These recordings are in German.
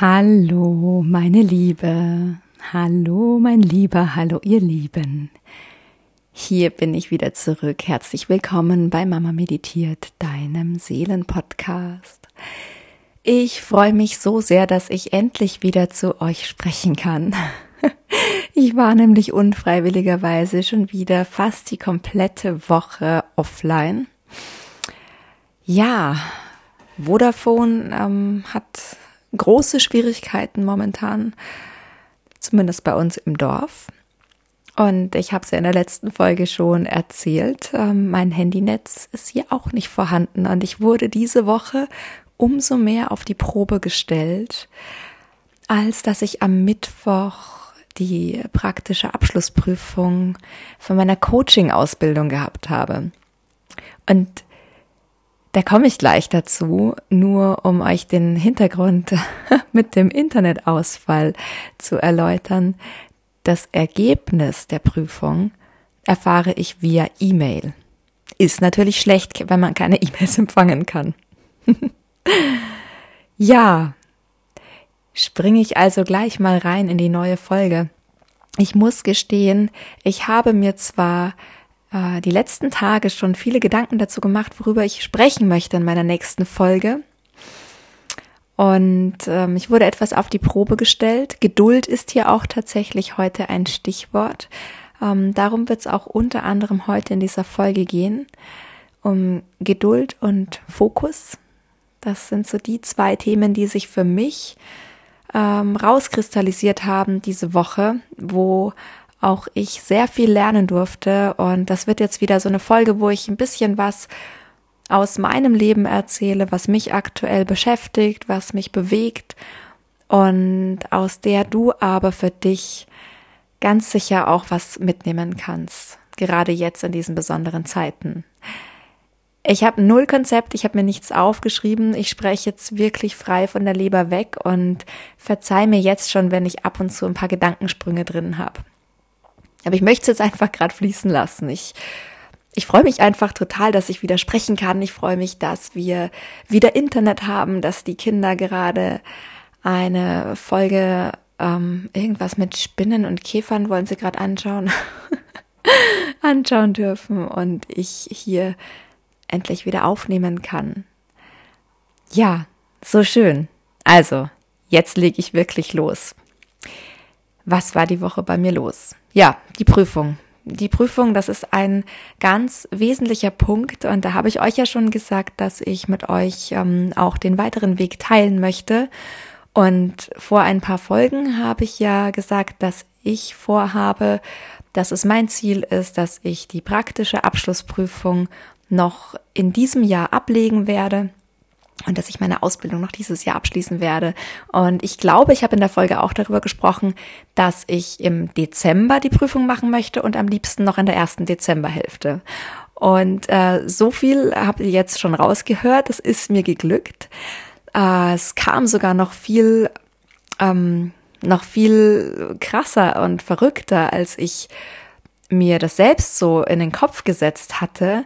Hallo, meine Liebe. Hallo, mein Lieber. Hallo, ihr Lieben. Hier bin ich wieder zurück. Herzlich willkommen bei Mama Meditiert, deinem Seelenpodcast. Ich freue mich so sehr, dass ich endlich wieder zu euch sprechen kann. Ich war nämlich unfreiwilligerweise schon wieder fast die komplette Woche offline. Ja, Vodafone ähm, hat große Schwierigkeiten momentan, zumindest bei uns im Dorf. Und ich habe es ja in der letzten Folge schon erzählt, ähm, mein Handynetz ist hier auch nicht vorhanden und ich wurde diese Woche umso mehr auf die Probe gestellt, als dass ich am Mittwoch die praktische Abschlussprüfung von meiner Coaching-Ausbildung gehabt habe. Und da komme ich gleich dazu, nur um euch den Hintergrund mit dem Internetausfall zu erläutern. Das Ergebnis der Prüfung erfahre ich via E-Mail. Ist natürlich schlecht, wenn man keine E-Mails empfangen kann. ja, springe ich also gleich mal rein in die neue Folge. Ich muss gestehen, ich habe mir zwar äh, die letzten Tage schon viele Gedanken dazu gemacht, worüber ich sprechen möchte in meiner nächsten Folge. Und ähm, ich wurde etwas auf die Probe gestellt. Geduld ist hier auch tatsächlich heute ein Stichwort. Ähm, darum wird es auch unter anderem heute in dieser Folge gehen. Um Geduld und Fokus. Das sind so die zwei Themen, die sich für mich ähm, rauskristallisiert haben diese Woche, wo auch ich sehr viel lernen durfte. Und das wird jetzt wieder so eine Folge, wo ich ein bisschen was aus meinem Leben erzähle, was mich aktuell beschäftigt, was mich bewegt und aus der du aber für dich ganz sicher auch was mitnehmen kannst, gerade jetzt in diesen besonderen Zeiten. Ich habe null Konzept, ich habe mir nichts aufgeschrieben, ich spreche jetzt wirklich frei von der Leber weg und verzeih mir jetzt schon, wenn ich ab und zu ein paar Gedankensprünge drin habe. Aber ich möchte es jetzt einfach gerade fließen lassen. Ich, ich freue mich einfach total, dass ich wieder sprechen kann. Ich freue mich, dass wir wieder Internet haben, dass die Kinder gerade eine Folge ähm, irgendwas mit Spinnen und Käfern wollen sie gerade anschauen, anschauen dürfen und ich hier endlich wieder aufnehmen kann. Ja, so schön. Also, jetzt lege ich wirklich los. Was war die Woche bei mir los? Ja, die Prüfung. Die Prüfung, das ist ein ganz wesentlicher Punkt und da habe ich euch ja schon gesagt, dass ich mit euch ähm, auch den weiteren Weg teilen möchte. Und vor ein paar Folgen habe ich ja gesagt, dass ich vorhabe, dass es mein Ziel ist, dass ich die praktische Abschlussprüfung noch in diesem Jahr ablegen werde und dass ich meine Ausbildung noch dieses Jahr abschließen werde. Und ich glaube, ich habe in der Folge auch darüber gesprochen, dass ich im Dezember die Prüfung machen möchte und am liebsten noch in der ersten Dezemberhälfte. Und äh, so viel habt ihr jetzt schon rausgehört. Es ist mir geglückt. Äh, es kam sogar noch viel, ähm, noch viel krasser und verrückter, als ich mir das selbst so in den Kopf gesetzt hatte.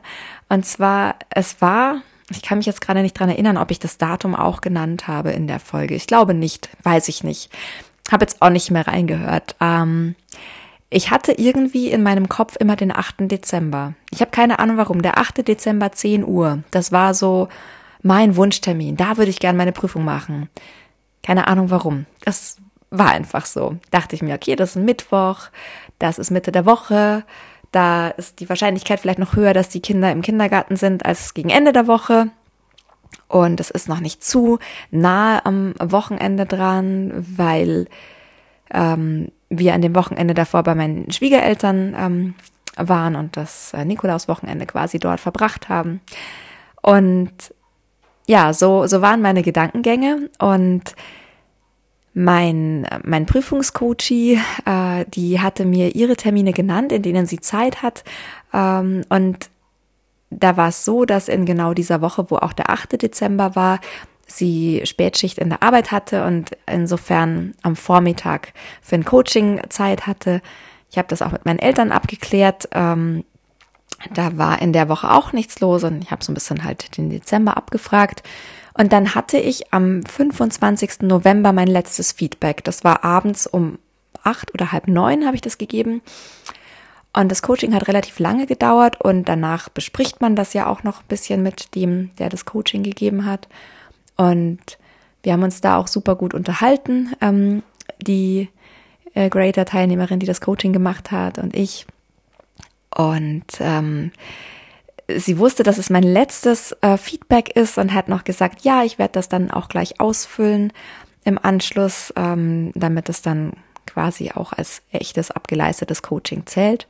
Und zwar, es war ich kann mich jetzt gerade nicht dran erinnern, ob ich das Datum auch genannt habe in der Folge. Ich glaube nicht, weiß ich nicht. Habe jetzt auch nicht mehr reingehört. Ähm, ich hatte irgendwie in meinem Kopf immer den 8. Dezember. Ich habe keine Ahnung warum. Der 8. Dezember 10 Uhr. Das war so mein Wunschtermin. Da würde ich gerne meine Prüfung machen. Keine Ahnung warum. Das war einfach so. Dachte ich mir, okay, das ist ein Mittwoch, das ist Mitte der Woche. Da ist die Wahrscheinlichkeit vielleicht noch höher, dass die Kinder im Kindergarten sind als gegen Ende der Woche. Und es ist noch nicht zu nahe am Wochenende dran, weil ähm, wir an dem Wochenende davor bei meinen Schwiegereltern ähm, waren und das äh, Nikolauswochenende quasi dort verbracht haben. Und ja, so, so waren meine Gedankengänge und mein, mein Prüfungscoachie, äh, die hatte mir ihre Termine genannt, in denen sie Zeit hat. Ähm, und da war es so, dass in genau dieser Woche, wo auch der 8. Dezember war, sie Spätschicht in der Arbeit hatte und insofern am Vormittag für ein Coaching Zeit hatte. Ich habe das auch mit meinen Eltern abgeklärt. Ähm, da war in der Woche auch nichts los und ich habe so ein bisschen halt den Dezember abgefragt. Und dann hatte ich am 25. November mein letztes Feedback. Das war abends um acht oder halb neun habe ich das gegeben. Und das Coaching hat relativ lange gedauert und danach bespricht man das ja auch noch ein bisschen mit dem, der das Coaching gegeben hat. Und wir haben uns da auch super gut unterhalten. Ähm, die äh, Greater-Teilnehmerin, die das Coaching gemacht hat und ich. Und ähm, sie wusste, dass es mein letztes äh, Feedback ist und hat noch gesagt, ja, ich werde das dann auch gleich ausfüllen im Anschluss, ähm, damit es dann quasi auch als echtes abgeleistetes Coaching zählt.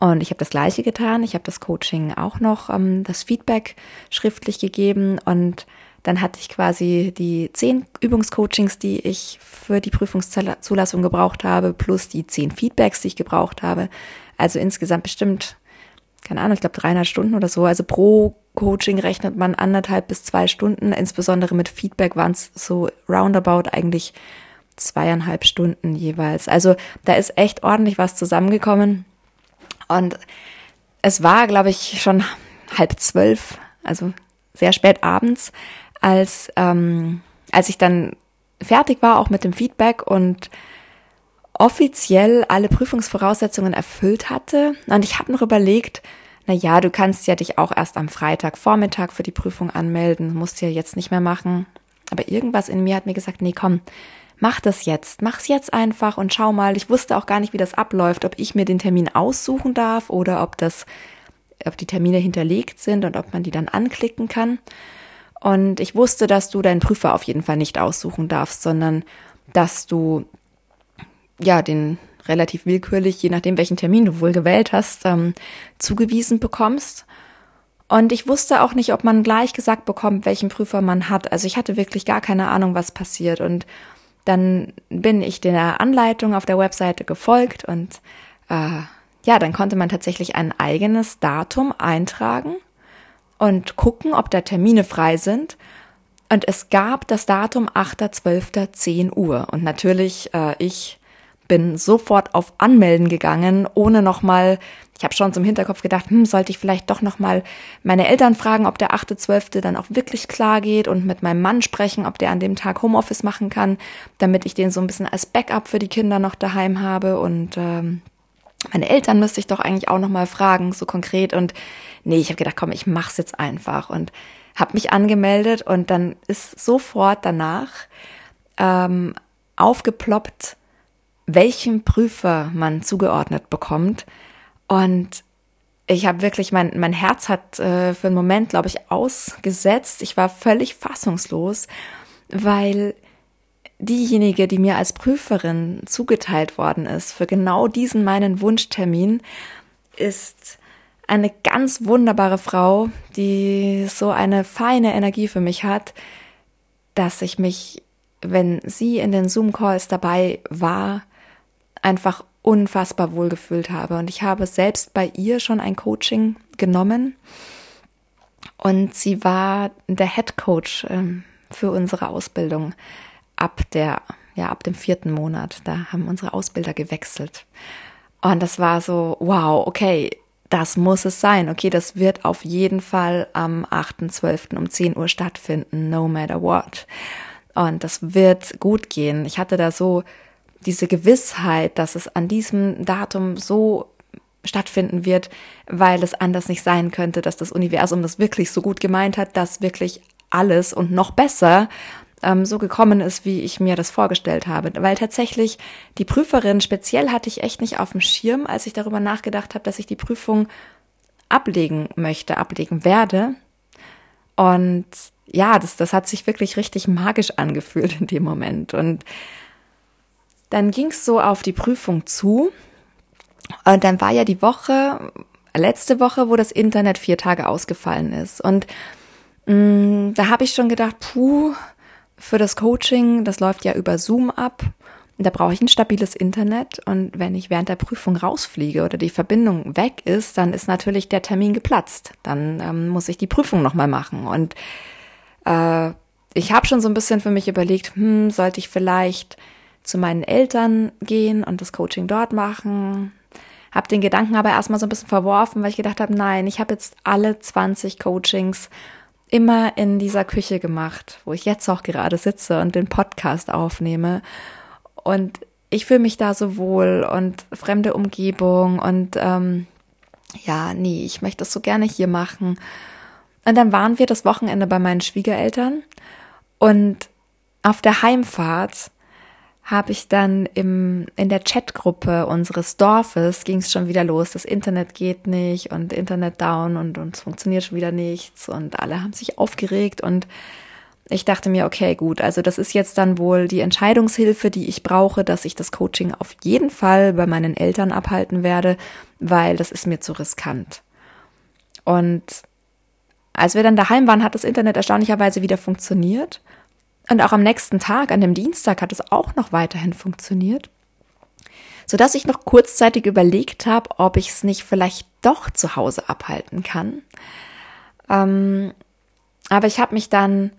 Und ich habe das gleiche getan. Ich habe das Coaching auch noch ähm, das Feedback schriftlich gegeben und dann hatte ich quasi die zehn Übungscoachings, die ich für die Prüfungszulassung gebraucht habe, plus die zehn Feedbacks, die ich gebraucht habe. Also insgesamt bestimmt, keine Ahnung, ich glaube 300 Stunden oder so. Also pro Coaching rechnet man anderthalb bis zwei Stunden. Insbesondere mit Feedback waren es so roundabout eigentlich zweieinhalb Stunden jeweils. Also da ist echt ordentlich was zusammengekommen. Und es war, glaube ich, schon halb zwölf, also sehr spät abends, als, ähm, als ich dann fertig war, auch mit dem Feedback und offiziell alle Prüfungsvoraussetzungen erfüllt hatte. Und ich habe noch überlegt, na ja, du kannst ja dich auch erst am Freitagvormittag für die Prüfung anmelden, musst ja jetzt nicht mehr machen. Aber irgendwas in mir hat mir gesagt, nee, komm, mach das jetzt, mach's jetzt einfach und schau mal. Ich wusste auch gar nicht, wie das abläuft, ob ich mir den Termin aussuchen darf oder ob das, ob die Termine hinterlegt sind und ob man die dann anklicken kann. Und ich wusste, dass du deinen Prüfer auf jeden Fall nicht aussuchen darfst, sondern dass du ja den relativ willkürlich, je nachdem welchen Termin du wohl gewählt hast, ähm, zugewiesen bekommst. Und ich wusste auch nicht, ob man gleich gesagt bekommt, welchen Prüfer man hat. Also ich hatte wirklich gar keine Ahnung, was passiert. Und dann bin ich der Anleitung auf der Webseite gefolgt und äh, ja, dann konnte man tatsächlich ein eigenes Datum eintragen und gucken, ob da Termine frei sind. Und es gab das Datum 8.12.10 Uhr. Und natürlich, äh, ich bin sofort auf Anmelden gegangen, ohne nochmal, ich habe schon zum Hinterkopf gedacht, hm, sollte ich vielleicht doch nochmal meine Eltern fragen, ob der 8.12. dann auch wirklich klar geht und mit meinem Mann sprechen, ob der an dem Tag Homeoffice machen kann, damit ich den so ein bisschen als Backup für die Kinder noch daheim habe und ähm, meine Eltern müsste ich doch eigentlich auch nochmal fragen, so konkret. Und nee, ich habe gedacht, komm, ich mach's jetzt einfach und habe mich angemeldet und dann ist sofort danach ähm, aufgeploppt, welchem Prüfer man zugeordnet bekommt. Und ich habe wirklich, mein, mein Herz hat äh, für einen Moment, glaube ich, ausgesetzt. Ich war völlig fassungslos, weil diejenige, die mir als Prüferin zugeteilt worden ist für genau diesen meinen Wunschtermin, ist eine ganz wunderbare Frau, die so eine feine Energie für mich hat, dass ich mich, wenn sie in den Zoom-Calls dabei war, einfach unfassbar wohl gefühlt habe. Und ich habe selbst bei ihr schon ein Coaching genommen. Und sie war der Head Coach ähm, für unsere Ausbildung ab der, ja, ab dem vierten Monat. Da haben unsere Ausbilder gewechselt. Und das war so, wow, okay, das muss es sein. Okay, das wird auf jeden Fall am 8.12. um 10 Uhr stattfinden, no matter what. Und das wird gut gehen. Ich hatte da so diese Gewissheit, dass es an diesem Datum so stattfinden wird, weil es anders nicht sein könnte, dass das Universum das wirklich so gut gemeint hat, dass wirklich alles und noch besser ähm, so gekommen ist, wie ich mir das vorgestellt habe. Weil tatsächlich die Prüferin speziell hatte ich echt nicht auf dem Schirm, als ich darüber nachgedacht habe, dass ich die Prüfung ablegen möchte, ablegen werde. Und ja, das, das hat sich wirklich richtig magisch angefühlt in dem Moment. Und dann ging es so auf die Prüfung zu. Und dann war ja die Woche, letzte Woche, wo das Internet vier Tage ausgefallen ist. Und mh, mm, da habe ich schon gedacht, puh, für das Coaching, das läuft ja über Zoom ab. Da brauche ich ein stabiles Internet und wenn ich während der Prüfung rausfliege oder die Verbindung weg ist, dann ist natürlich der Termin geplatzt. Dann ähm, muss ich die Prüfung nochmal machen. Und äh, ich habe schon so ein bisschen für mich überlegt, hm, sollte ich vielleicht zu meinen Eltern gehen und das Coaching dort machen? Habe den Gedanken aber erstmal so ein bisschen verworfen, weil ich gedacht habe, nein, ich habe jetzt alle 20 Coachings immer in dieser Küche gemacht, wo ich jetzt auch gerade sitze und den Podcast aufnehme. Und ich fühle mich da so wohl und fremde Umgebung und ähm, ja, nee, ich möchte das so gerne hier machen. Und dann waren wir das Wochenende bei meinen Schwiegereltern und auf der Heimfahrt habe ich dann im, in der Chatgruppe unseres Dorfes ging es schon wieder los. Das Internet geht nicht und Internet down und, es funktioniert schon wieder nichts und alle haben sich aufgeregt und ich dachte mir, okay, gut, also das ist jetzt dann wohl die Entscheidungshilfe, die ich brauche, dass ich das Coaching auf jeden Fall bei meinen Eltern abhalten werde, weil das ist mir zu riskant. Und als wir dann daheim waren, hat das Internet erstaunlicherweise wieder funktioniert. Und auch am nächsten Tag, an dem Dienstag, hat es auch noch weiterhin funktioniert, sodass ich noch kurzzeitig überlegt habe, ob ich es nicht vielleicht doch zu Hause abhalten kann. Ähm, aber ich habe mich dann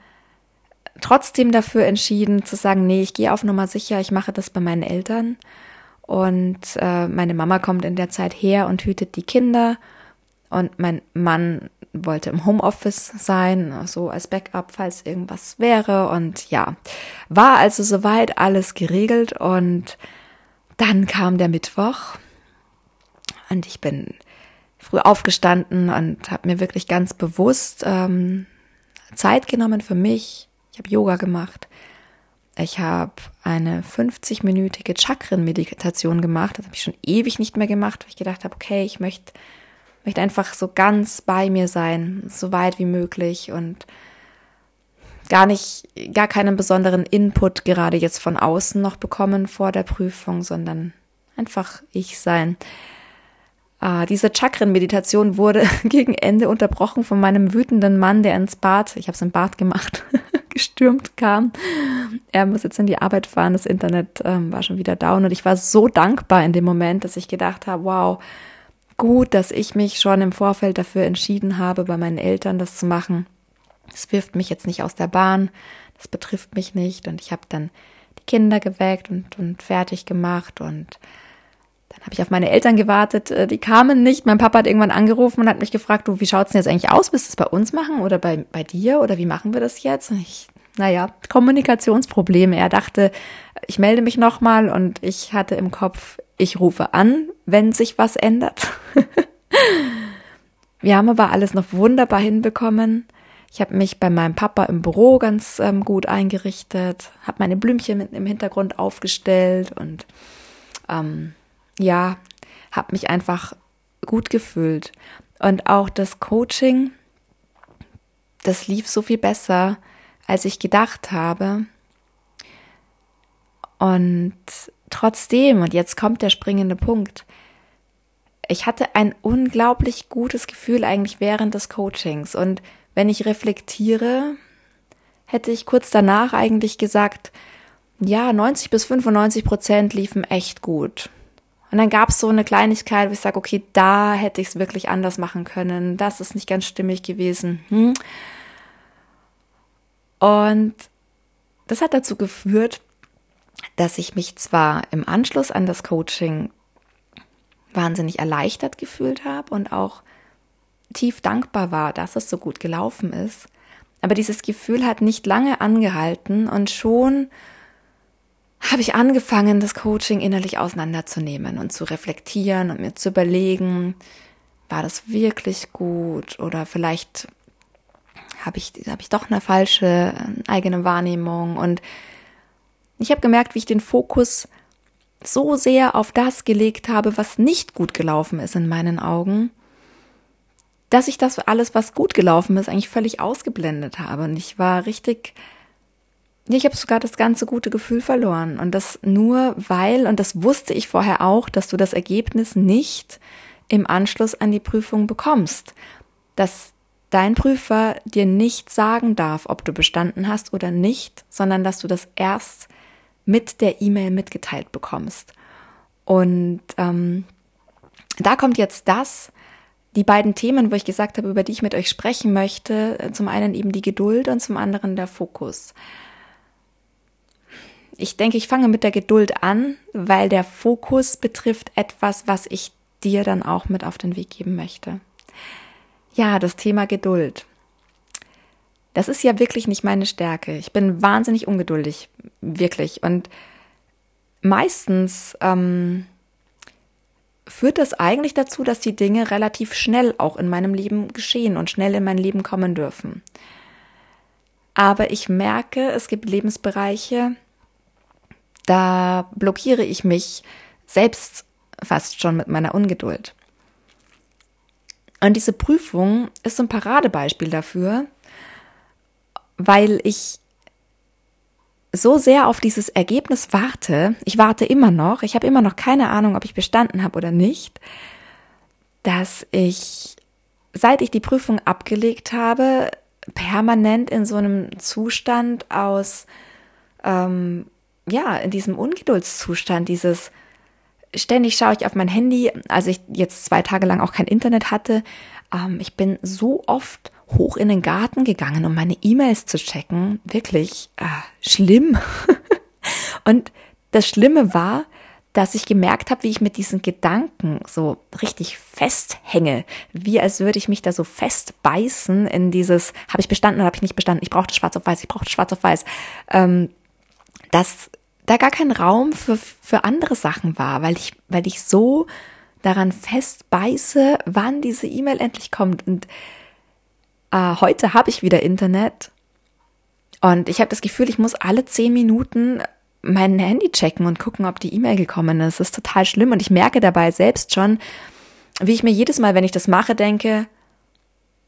trotzdem dafür entschieden zu sagen, nee, ich gehe auf Nummer sicher, ich mache das bei meinen Eltern. Und äh, meine Mama kommt in der Zeit her und hütet die Kinder. Und mein Mann wollte im Homeoffice sein, so als Backup, falls irgendwas wäre. Und ja, war also soweit alles geregelt. Und dann kam der Mittwoch und ich bin früh aufgestanden und habe mir wirklich ganz bewusst ähm, Zeit genommen für mich. Ich habe Yoga gemacht. Ich habe eine 50-minütige Chakren-Meditation gemacht. Das habe ich schon ewig nicht mehr gemacht, weil ich gedacht habe, okay, ich möchte möchte einfach so ganz bei mir sein, so weit wie möglich und gar nicht, gar keinen besonderen Input gerade jetzt von außen noch bekommen vor der Prüfung, sondern einfach ich sein. Ah, diese Chakren-Meditation wurde gegen Ende unterbrochen von meinem wütenden Mann, der ins Bad, ich habe es im Bad gemacht, gestürmt kam. Er muss jetzt in die Arbeit fahren, das Internet ähm, war schon wieder down und ich war so dankbar in dem Moment, dass ich gedacht habe, wow, gut, dass ich mich schon im Vorfeld dafür entschieden habe, bei meinen Eltern das zu machen. Das wirft mich jetzt nicht aus der Bahn, das betrifft mich nicht. Und ich habe dann die Kinder geweckt und, und fertig gemacht und dann habe ich auf meine Eltern gewartet, äh, die kamen nicht. Mein Papa hat irgendwann angerufen und hat mich gefragt, du, wie schaut's denn jetzt eigentlich aus? Willst du es bei uns machen oder bei, bei dir oder wie machen wir das jetzt? Und ich, naja, Kommunikationsprobleme. Er dachte, ich melde mich nochmal und ich hatte im Kopf, ich rufe an, wenn sich was ändert. Wir haben aber alles noch wunderbar hinbekommen. Ich habe mich bei meinem Papa im Büro ganz ähm, gut eingerichtet, habe meine Blümchen im Hintergrund aufgestellt und ähm, ja, habe mich einfach gut gefühlt. Und auch das Coaching, das lief so viel besser, als ich gedacht habe. Und trotzdem, und jetzt kommt der springende Punkt, ich hatte ein unglaublich gutes Gefühl eigentlich während des Coachings. Und wenn ich reflektiere, hätte ich kurz danach eigentlich gesagt, ja, 90 bis 95 Prozent liefen echt gut. Und dann gab es so eine Kleinigkeit, wo ich sage, okay, da hätte ich es wirklich anders machen können. Das ist nicht ganz stimmig gewesen. Hm? Und das hat dazu geführt, dass ich mich zwar im Anschluss an das Coaching wahnsinnig erleichtert gefühlt habe und auch tief dankbar war, dass es so gut gelaufen ist. Aber dieses Gefühl hat nicht lange angehalten und schon habe ich angefangen, das Coaching innerlich auseinanderzunehmen und zu reflektieren und mir zu überlegen, war das wirklich gut oder vielleicht habe ich, habe ich doch eine falsche äh, eigene Wahrnehmung und ich habe gemerkt, wie ich den Fokus so sehr auf das gelegt habe, was nicht gut gelaufen ist in meinen Augen, dass ich das alles, was gut gelaufen ist, eigentlich völlig ausgeblendet habe. Und ich war richtig, ich habe sogar das ganze gute Gefühl verloren. Und das nur weil, und das wusste ich vorher auch, dass du das Ergebnis nicht im Anschluss an die Prüfung bekommst. Dass dein Prüfer dir nicht sagen darf, ob du bestanden hast oder nicht, sondern dass du das erst mit der E-Mail mitgeteilt bekommst. Und ähm, da kommt jetzt das, die beiden Themen, wo ich gesagt habe, über die ich mit euch sprechen möchte. Zum einen eben die Geduld und zum anderen der Fokus. Ich denke, ich fange mit der Geduld an, weil der Fokus betrifft etwas, was ich dir dann auch mit auf den Weg geben möchte. Ja, das Thema Geduld. Das ist ja wirklich nicht meine Stärke. Ich bin wahnsinnig ungeduldig, wirklich. Und meistens ähm, führt das eigentlich dazu, dass die Dinge relativ schnell auch in meinem Leben geschehen und schnell in mein Leben kommen dürfen. Aber ich merke, es gibt Lebensbereiche, da blockiere ich mich selbst fast schon mit meiner Ungeduld. Und diese Prüfung ist so ein Paradebeispiel dafür, weil ich so sehr auf dieses Ergebnis warte, ich warte immer noch, ich habe immer noch keine Ahnung, ob ich bestanden habe oder nicht, dass ich, seit ich die Prüfung abgelegt habe, permanent in so einem Zustand aus, ähm, ja, in diesem Ungeduldszustand, dieses ständig schaue ich auf mein Handy, als ich jetzt zwei Tage lang auch kein Internet hatte. Ähm, ich bin so oft hoch in den Garten gegangen, um meine E-Mails zu checken. Wirklich äh, schlimm. Und das Schlimme war, dass ich gemerkt habe, wie ich mit diesen Gedanken so richtig festhänge, wie als würde ich mich da so festbeißen in dieses, habe ich bestanden oder habe ich nicht bestanden, ich brauche das schwarz auf weiß, ich brauche das schwarz auf weiß. Ähm, dass da gar kein Raum für, für andere Sachen war, weil ich, weil ich so daran festbeiße, wann diese E-Mail endlich kommt. Und äh, heute habe ich wieder Internet und ich habe das Gefühl, ich muss alle zehn Minuten mein Handy checken und gucken, ob die E-Mail gekommen ist. Das ist total schlimm und ich merke dabei selbst schon, wie ich mir jedes Mal, wenn ich das mache, denke,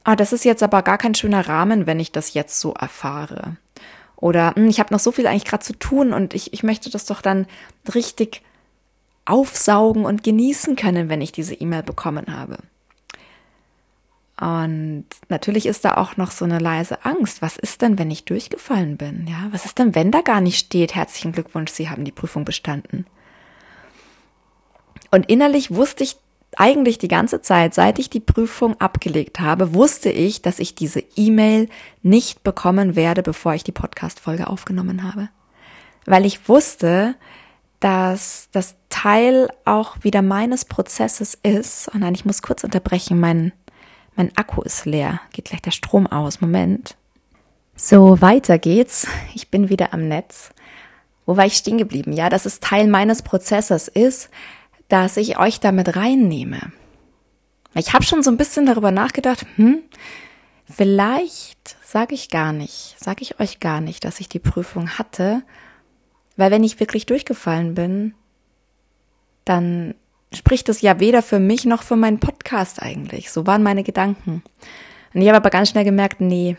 ah, das ist jetzt aber gar kein schöner Rahmen, wenn ich das jetzt so erfahre. Oder hm, ich habe noch so viel eigentlich gerade zu tun und ich, ich möchte das doch dann richtig aufsaugen und genießen können, wenn ich diese E-Mail bekommen habe. Und natürlich ist da auch noch so eine leise Angst. Was ist denn, wenn ich durchgefallen bin? Ja, was ist denn, wenn da gar nicht steht, herzlichen Glückwunsch, Sie haben die Prüfung bestanden? Und innerlich wusste ich eigentlich die ganze Zeit, seit ich die Prüfung abgelegt habe, wusste ich, dass ich diese E-Mail nicht bekommen werde, bevor ich die Podcast-Folge aufgenommen habe. Weil ich wusste, dass das Teil auch wieder meines Prozesses ist. Oh nein, ich muss kurz unterbrechen, mein mein Akku ist leer. Geht gleich der Strom aus. Moment. So, weiter geht's. Ich bin wieder am Netz. Wo war ich stehen geblieben? Ja, dass es Teil meines Prozesses ist, dass ich euch damit reinnehme. Ich habe schon so ein bisschen darüber nachgedacht, hm, vielleicht sage ich gar nicht, sage ich euch gar nicht, dass ich die Prüfung hatte, weil wenn ich wirklich durchgefallen bin, dann spricht es ja weder für mich noch für meinen Podcast eigentlich. So waren meine Gedanken. Und ich habe aber ganz schnell gemerkt, nee,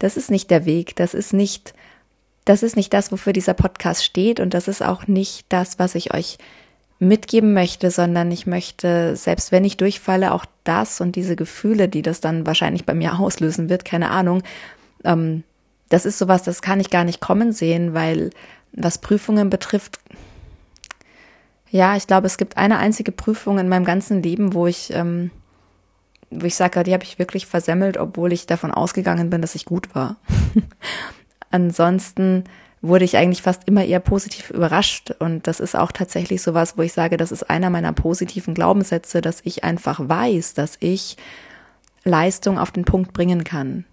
das ist nicht der Weg, das ist nicht, das ist nicht das, wofür dieser Podcast steht und das ist auch nicht das, was ich euch mitgeben möchte, sondern ich möchte, selbst wenn ich durchfalle, auch das und diese Gefühle, die das dann wahrscheinlich bei mir auslösen wird, keine Ahnung, ähm, das ist sowas, das kann ich gar nicht kommen sehen, weil was Prüfungen betrifft, ja, ich glaube, es gibt eine einzige Prüfung in meinem ganzen Leben, wo ich, ähm, wo ich sage, die habe ich wirklich versemmelt, obwohl ich davon ausgegangen bin, dass ich gut war. Ansonsten wurde ich eigentlich fast immer eher positiv überrascht. Und das ist auch tatsächlich sowas, wo ich sage, das ist einer meiner positiven Glaubenssätze, dass ich einfach weiß, dass ich Leistung auf den Punkt bringen kann.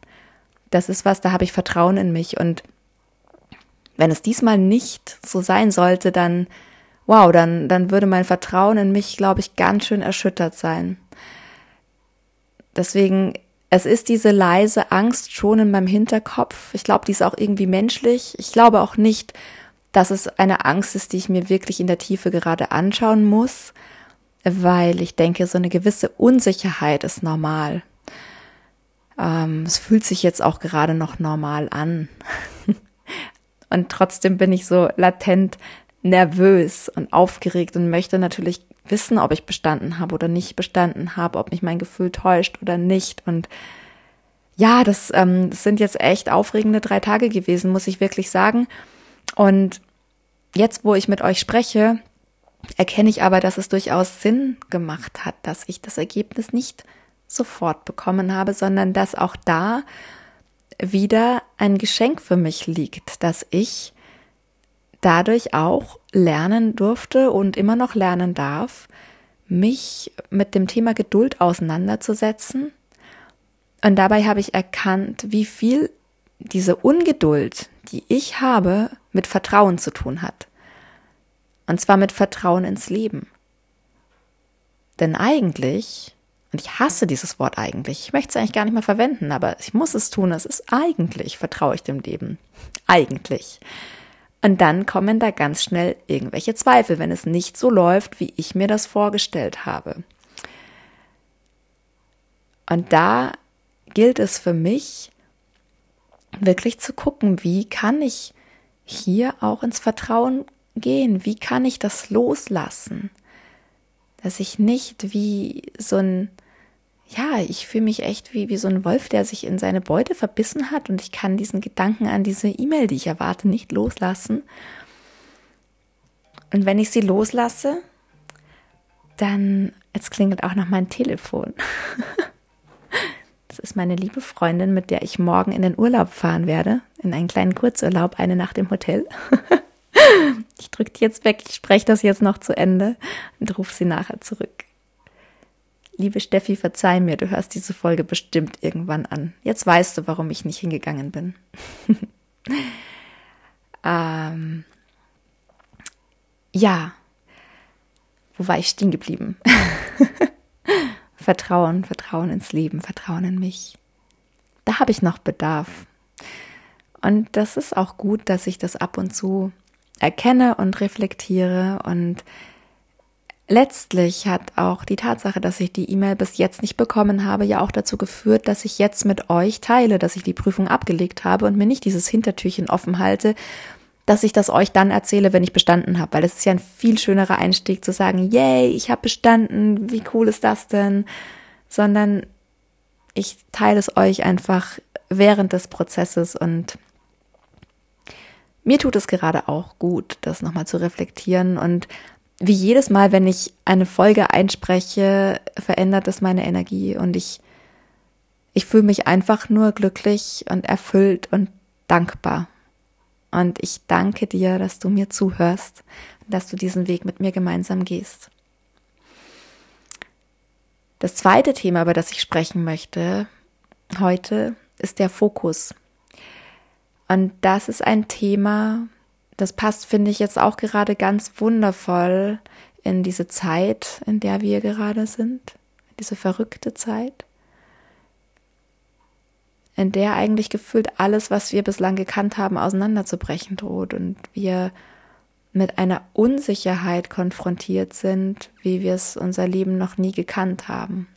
Das ist was, da habe ich Vertrauen in mich. Und wenn es diesmal nicht so sein sollte, dann wow, dann, dann würde mein Vertrauen in mich, glaube ich, ganz schön erschüttert sein. Deswegen, es ist diese leise Angst schon in meinem Hinterkopf. Ich glaube, die ist auch irgendwie menschlich. Ich glaube auch nicht, dass es eine Angst ist, die ich mir wirklich in der Tiefe gerade anschauen muss, weil ich denke, so eine gewisse Unsicherheit ist normal. Ähm, es fühlt sich jetzt auch gerade noch normal an. Und trotzdem bin ich so latent nervös und aufgeregt und möchte natürlich wissen, ob ich bestanden habe oder nicht bestanden habe, ob mich mein Gefühl täuscht oder nicht. Und ja, das, ähm, das sind jetzt echt aufregende drei Tage gewesen, muss ich wirklich sagen. Und jetzt, wo ich mit euch spreche, erkenne ich aber, dass es durchaus Sinn gemacht hat, dass ich das Ergebnis nicht sofort bekommen habe, sondern dass auch da wieder ein Geschenk für mich liegt, dass ich dadurch auch lernen durfte und immer noch lernen darf, mich mit dem Thema Geduld auseinanderzusetzen. Und dabei habe ich erkannt, wie viel diese Ungeduld, die ich habe, mit Vertrauen zu tun hat. Und zwar mit Vertrauen ins Leben. Denn eigentlich, und ich hasse dieses Wort eigentlich, ich möchte es eigentlich gar nicht mehr verwenden, aber ich muss es tun, es ist eigentlich, vertraue ich dem Leben. Eigentlich. Und dann kommen da ganz schnell irgendwelche Zweifel, wenn es nicht so läuft, wie ich mir das vorgestellt habe. Und da gilt es für mich, wirklich zu gucken, wie kann ich hier auch ins Vertrauen gehen? Wie kann ich das loslassen? Dass ich nicht wie so ein, ja, ich fühle mich echt wie, wie so ein Wolf, der sich in seine Beute verbissen hat und ich kann diesen Gedanken an diese E-Mail, die ich erwarte, nicht loslassen. Und wenn ich sie loslasse, dann, jetzt klingelt auch noch mein Telefon. Das ist meine liebe Freundin, mit der ich morgen in den Urlaub fahren werde, in einen kleinen Kurzurlaub, eine Nacht im Hotel. ich drücke die jetzt weg, ich spreche das jetzt noch zu Ende und rufe sie nachher zurück. Liebe Steffi, verzeih mir, du hörst diese Folge bestimmt irgendwann an. Jetzt weißt du, warum ich nicht hingegangen bin. ähm, ja, wo war ich stehen geblieben? Vertrauen, Vertrauen ins Leben, Vertrauen in mich. Da habe ich noch Bedarf. Und das ist auch gut, dass ich das ab und zu erkenne und reflektiere. Und letztlich hat auch die Tatsache, dass ich die E-Mail bis jetzt nicht bekommen habe, ja auch dazu geführt, dass ich jetzt mit euch teile, dass ich die Prüfung abgelegt habe und mir nicht dieses Hintertürchen offen halte, dass ich das euch dann erzähle, wenn ich bestanden habe, weil es ist ja ein viel schönerer Einstieg zu sagen, yay, ich habe bestanden, wie cool ist das denn? Sondern ich teile es euch einfach während des Prozesses und mir tut es gerade auch gut, das nochmal zu reflektieren und wie jedes Mal, wenn ich eine Folge einspreche, verändert es meine Energie und ich, ich fühle mich einfach nur glücklich und erfüllt und dankbar. Und ich danke dir, dass du mir zuhörst, dass du diesen Weg mit mir gemeinsam gehst. Das zweite Thema, über das ich sprechen möchte heute, ist der Fokus. Und das ist ein Thema, das passt, finde ich, jetzt auch gerade ganz wundervoll in diese Zeit, in der wir gerade sind, diese verrückte Zeit in der eigentlich gefühlt alles, was wir bislang gekannt haben, auseinanderzubrechen droht und wir mit einer Unsicherheit konfrontiert sind, wie wir es unser Leben noch nie gekannt haben.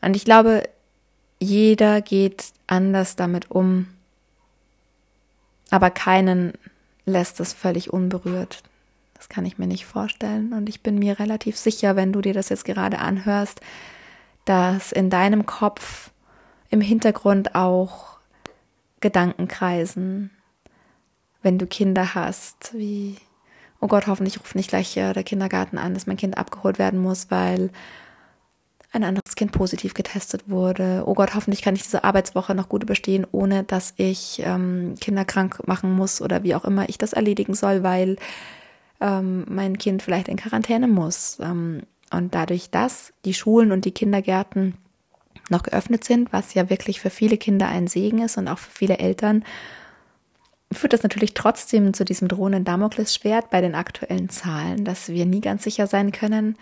Und ich glaube, jeder geht anders damit um, aber keinen lässt es völlig unberührt. Das kann ich mir nicht vorstellen. Und ich bin mir relativ sicher, wenn du dir das jetzt gerade anhörst, dass in deinem Kopf im Hintergrund auch Gedanken kreisen, wenn du Kinder hast, wie, oh Gott, hoffentlich ruft nicht gleich der Kindergarten an, dass mein Kind abgeholt werden muss, weil ein anderes Kind positiv getestet wurde. Oh Gott, hoffentlich kann ich diese Arbeitswoche noch gut überstehen, ohne dass ich ähm, Kinder krank machen muss oder wie auch immer ich das erledigen soll, weil ähm, mein Kind vielleicht in Quarantäne muss. Ähm, und dadurch, dass die Schulen und die Kindergärten noch geöffnet sind, was ja wirklich für viele Kinder ein Segen ist und auch für viele Eltern, führt das natürlich trotzdem zu diesem drohenden Damoklesschwert bei den aktuellen Zahlen, dass wir nie ganz sicher sein können,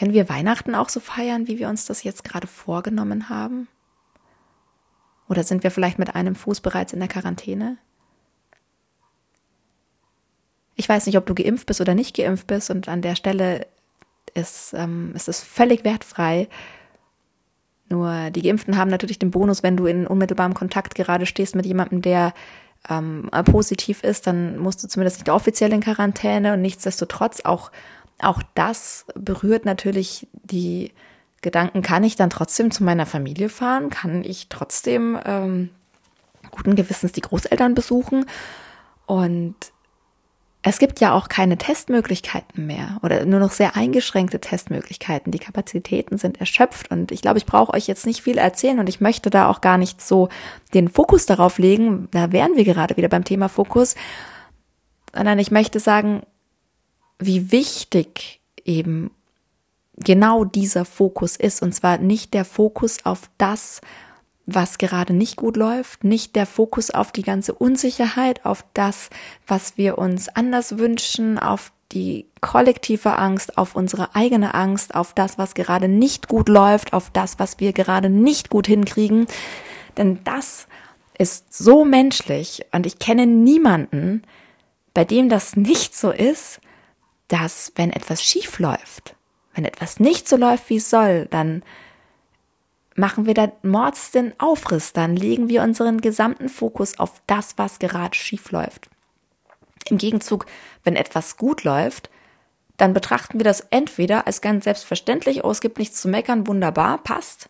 können wir Weihnachten auch so feiern, wie wir uns das jetzt gerade vorgenommen haben? Oder sind wir vielleicht mit einem Fuß bereits in der Quarantäne? Ich weiß nicht, ob du geimpft bist oder nicht geimpft bist und an der Stelle ist, ähm, es ist völlig wertfrei. Nur die Geimpften haben natürlich den Bonus, wenn du in unmittelbarem Kontakt gerade stehst mit jemandem, der ähm, positiv ist, dann musst du zumindest nicht offiziell in Quarantäne und nichtsdestotrotz auch, auch das berührt natürlich die Gedanken, kann ich dann trotzdem zu meiner Familie fahren? Kann ich trotzdem ähm, guten Gewissens die Großeltern besuchen? Und es gibt ja auch keine Testmöglichkeiten mehr oder nur noch sehr eingeschränkte Testmöglichkeiten. Die Kapazitäten sind erschöpft und ich glaube, ich brauche euch jetzt nicht viel erzählen und ich möchte da auch gar nicht so den Fokus darauf legen. Da wären wir gerade wieder beim Thema Fokus, sondern ich möchte sagen, wie wichtig eben genau dieser Fokus ist und zwar nicht der Fokus auf das, was gerade nicht gut läuft, nicht der Fokus auf die ganze Unsicherheit, auf das, was wir uns anders wünschen, auf die kollektive Angst, auf unsere eigene Angst, auf das, was gerade nicht gut läuft, auf das, was wir gerade nicht gut hinkriegen. Denn das ist so menschlich und ich kenne niemanden, bei dem das nicht so ist, dass wenn etwas schief läuft, wenn etwas nicht so läuft, wie es soll, dann machen wir da Mords den Aufriss, dann legen wir unseren gesamten Fokus auf das, was gerade schief läuft. Im Gegenzug, wenn etwas gut läuft, dann betrachten wir das entweder als ganz selbstverständlich, oh, es gibt nichts zu meckern, wunderbar, passt.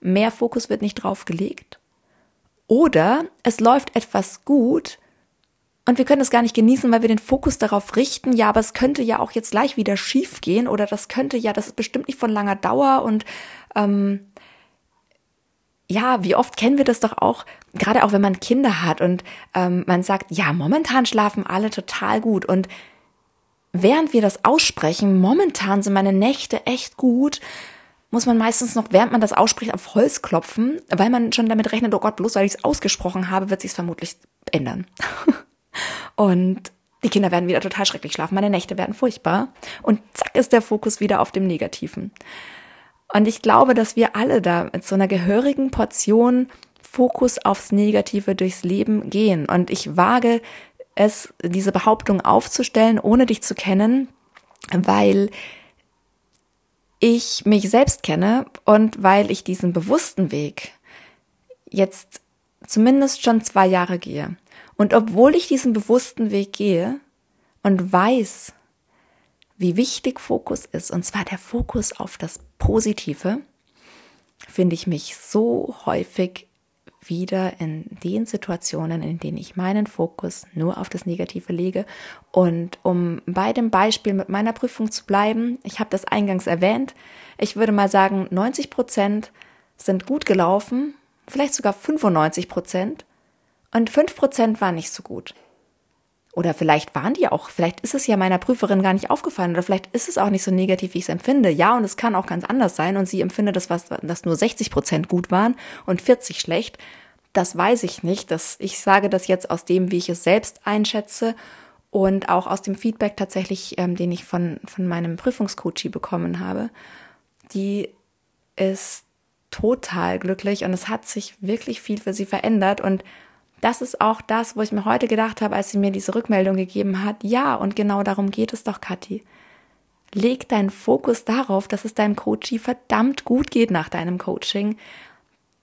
Mehr Fokus wird nicht drauf gelegt. Oder es läuft etwas gut und wir können es gar nicht genießen, weil wir den Fokus darauf richten, ja, aber es könnte ja auch jetzt gleich wieder schief gehen oder das könnte ja, das ist bestimmt nicht von langer Dauer und ähm, ja, wie oft kennen wir das doch auch, gerade auch wenn man Kinder hat und ähm, man sagt, ja, momentan schlafen alle total gut und während wir das aussprechen, momentan sind meine Nächte echt gut, muss man meistens noch, während man das ausspricht, auf Holz klopfen, weil man schon damit rechnet, oh Gott, bloß weil ich es ausgesprochen habe, wird sich es vermutlich ändern. und die Kinder werden wieder total schrecklich schlafen, meine Nächte werden furchtbar und zack ist der Fokus wieder auf dem Negativen. Und ich glaube, dass wir alle da mit so einer gehörigen Portion Fokus aufs Negative durchs Leben gehen. Und ich wage es, diese Behauptung aufzustellen, ohne dich zu kennen, weil ich mich selbst kenne und weil ich diesen bewussten Weg jetzt zumindest schon zwei Jahre gehe. Und obwohl ich diesen bewussten Weg gehe und weiß, wie wichtig Fokus ist, und zwar der Fokus auf das Positive, finde ich mich so häufig wieder in den Situationen, in denen ich meinen Fokus nur auf das Negative lege. Und um bei dem Beispiel mit meiner Prüfung zu bleiben, ich habe das eingangs erwähnt, ich würde mal sagen, 90 Prozent sind gut gelaufen, vielleicht sogar 95 Prozent und 5 Prozent waren nicht so gut. Oder vielleicht waren die auch, vielleicht ist es ja meiner Prüferin gar nicht aufgefallen oder vielleicht ist es auch nicht so negativ, wie ich es empfinde. Ja, und es kann auch ganz anders sein und sie empfindet das, was, dass nur 60 Prozent gut waren und 40 schlecht. Das weiß ich nicht. Das, ich sage das jetzt aus dem, wie ich es selbst einschätze und auch aus dem Feedback tatsächlich, ähm, den ich von, von meinem Prüfungscoachie bekommen habe. Die ist total glücklich und es hat sich wirklich viel für sie verändert und das ist auch das, wo ich mir heute gedacht habe, als sie mir diese Rückmeldung gegeben hat. Ja, und genau darum geht es doch, Kathi. Leg deinen Fokus darauf, dass es deinem Coachie verdammt gut geht nach deinem Coaching,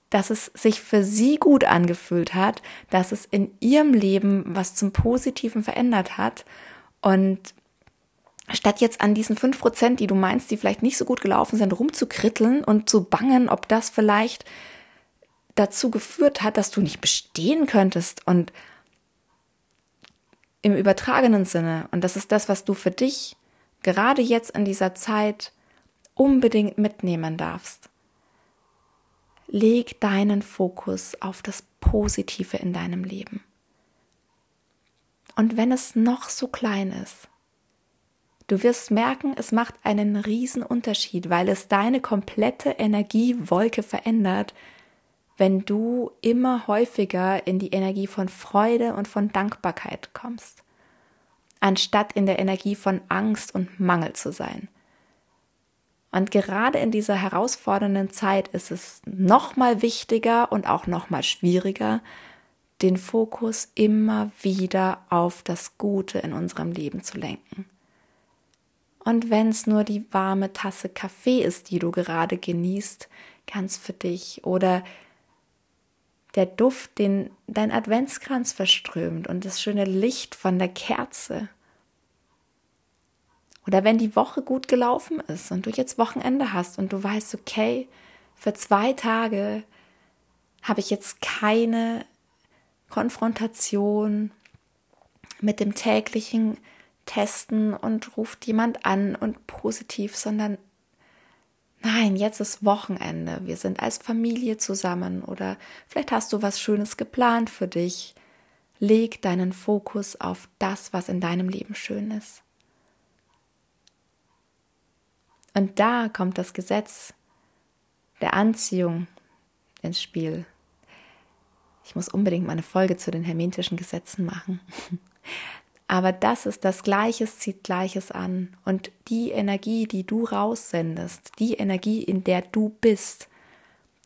dass es sich für sie gut angefühlt hat, dass es in ihrem Leben was zum Positiven verändert hat. Und statt jetzt an diesen fünf Prozent, die du meinst, die vielleicht nicht so gut gelaufen sind, rumzukritteln und zu bangen, ob das vielleicht dazu geführt hat, dass du nicht bestehen könntest und im übertragenen Sinne, und das ist das, was du für dich gerade jetzt in dieser Zeit unbedingt mitnehmen darfst. Leg deinen Fokus auf das Positive in deinem Leben. Und wenn es noch so klein ist, du wirst merken, es macht einen riesen Unterschied, weil es deine komplette Energiewolke verändert, wenn du immer häufiger in die Energie von Freude und von Dankbarkeit kommst, anstatt in der Energie von Angst und Mangel zu sein. Und gerade in dieser herausfordernden Zeit ist es noch mal wichtiger und auch noch mal schwieriger, den Fokus immer wieder auf das Gute in unserem Leben zu lenken. Und wenn es nur die warme Tasse Kaffee ist, die du gerade genießt, ganz für dich, oder der Duft, den dein Adventskranz verströmt und das schöne Licht von der Kerze. Oder wenn die Woche gut gelaufen ist und du jetzt Wochenende hast und du weißt, okay, für zwei Tage habe ich jetzt keine Konfrontation mit dem täglichen Testen und ruft jemand an und positiv, sondern Nein, jetzt ist Wochenende. Wir sind als Familie zusammen oder vielleicht hast du was Schönes geplant für dich. Leg deinen Fokus auf das, was in deinem Leben schön ist. Und da kommt das Gesetz der Anziehung ins Spiel. Ich muss unbedingt mal eine Folge zu den hermetischen Gesetzen machen. Aber das ist das Gleiches zieht Gleiches an. Und die Energie, die du raussendest, die Energie, in der du bist,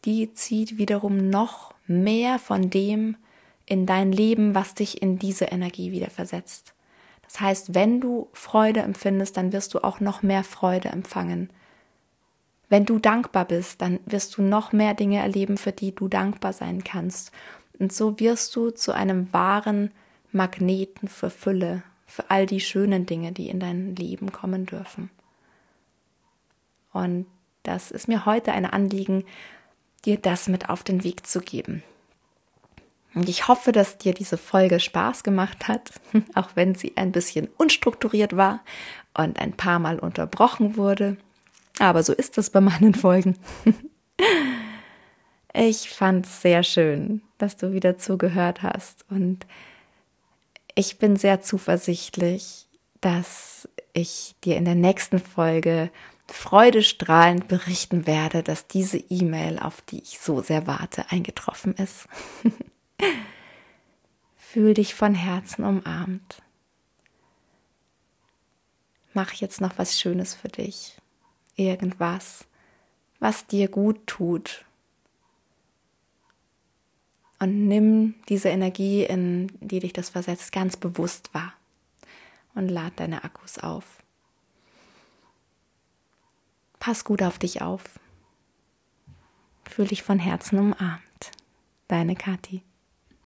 die zieht wiederum noch mehr von dem in dein Leben, was dich in diese Energie wieder versetzt. Das heißt, wenn du Freude empfindest, dann wirst du auch noch mehr Freude empfangen. Wenn du dankbar bist, dann wirst du noch mehr Dinge erleben, für die du dankbar sein kannst. Und so wirst du zu einem wahren Magneten für Fülle, für all die schönen Dinge, die in dein Leben kommen dürfen. Und das ist mir heute ein Anliegen, dir das mit auf den Weg zu geben. Und ich hoffe, dass dir diese Folge Spaß gemacht hat, auch wenn sie ein bisschen unstrukturiert war und ein paar Mal unterbrochen wurde. Aber so ist es bei meinen Folgen. Ich fand es sehr schön, dass du wieder zugehört hast und ich bin sehr zuversichtlich, dass ich dir in der nächsten Folge freudestrahlend berichten werde, dass diese E-Mail, auf die ich so sehr warte, eingetroffen ist. Fühl dich von Herzen umarmt. Mach jetzt noch was Schönes für dich. Irgendwas, was dir gut tut, und nimm diese Energie, in die dich das versetzt, ganz bewusst wahr und lad deine Akkus auf. Pass gut auf dich auf. Fühl dich von Herzen umarmt. Deine Kathi.